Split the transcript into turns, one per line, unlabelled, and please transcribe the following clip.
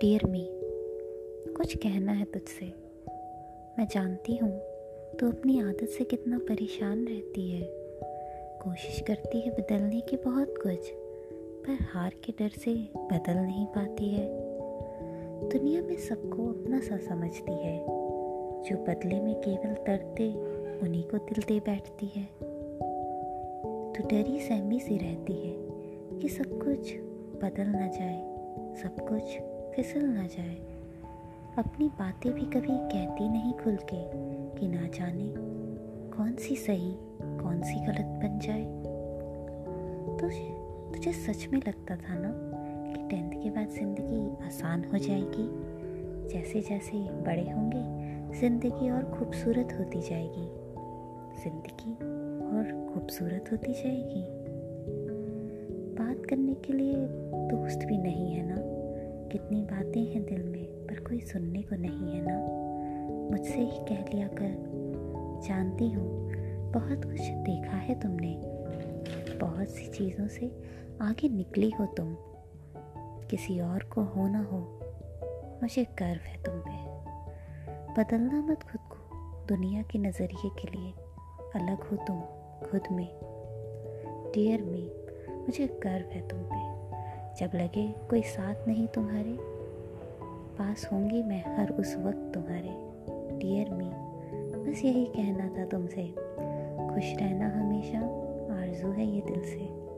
Dear मी कुछ कहना है तुझसे। मैं जानती हूँ तू अपनी आदत से कितना परेशान रहती है। कोशिश करती है बदलने की बहुत कुछ, पर हार के डर से बदल नहीं पाती है। दुनिया में सबको अपना सा समझती है। जो बदले में केवल दर्द उन्हीं को दिल दे बैठती है। तो डरी, सहमी सी रहती है कि सब कुछ बदल ना जाए, सब कुछ फिसल ना जाए। अपनी बातें भी कभी कहती नहीं खुल के कि ना जाने कौन सी सही, कौन सी गलत बन जाए। तुझे तुझे सच में लगता था ना कि टेंथ के बाद ज़िंदगी आसान हो जाएगी? जैसे जैसे बड़े होंगे, ज़िंदगी और खूबसूरत होती जाएगी। ज़िंदगी और खूबसूरत होती जाएगी। बात करने के लिए दोस्त भी नहीं है ना? कितनी बातें हैं दिल में, पर कोई सुनने को नहीं है ना। मुझसे ही कह लिया कर। जानती हूँ, बहुत कुछ देखा है तुमने। बहुत सी चीज़ों से आगे निकली हो तुम। किसी और को हो ना हो, मुझे गर्व है तुम पे। बदलना मत खुद को, दुनिया के नज़रिए के लिए। अलग हो तुम, खुद में। डियर मी मुझे गर्व है तुम पे। जब लगे कोई साथ नहीं तुम्हारे, पास होंगी मैं हर उस वक्त तुम्हारे। डियर मी बस यही कहना था तुमसे। खुश रहना हमेशा, आरज़ू है ये दिल से।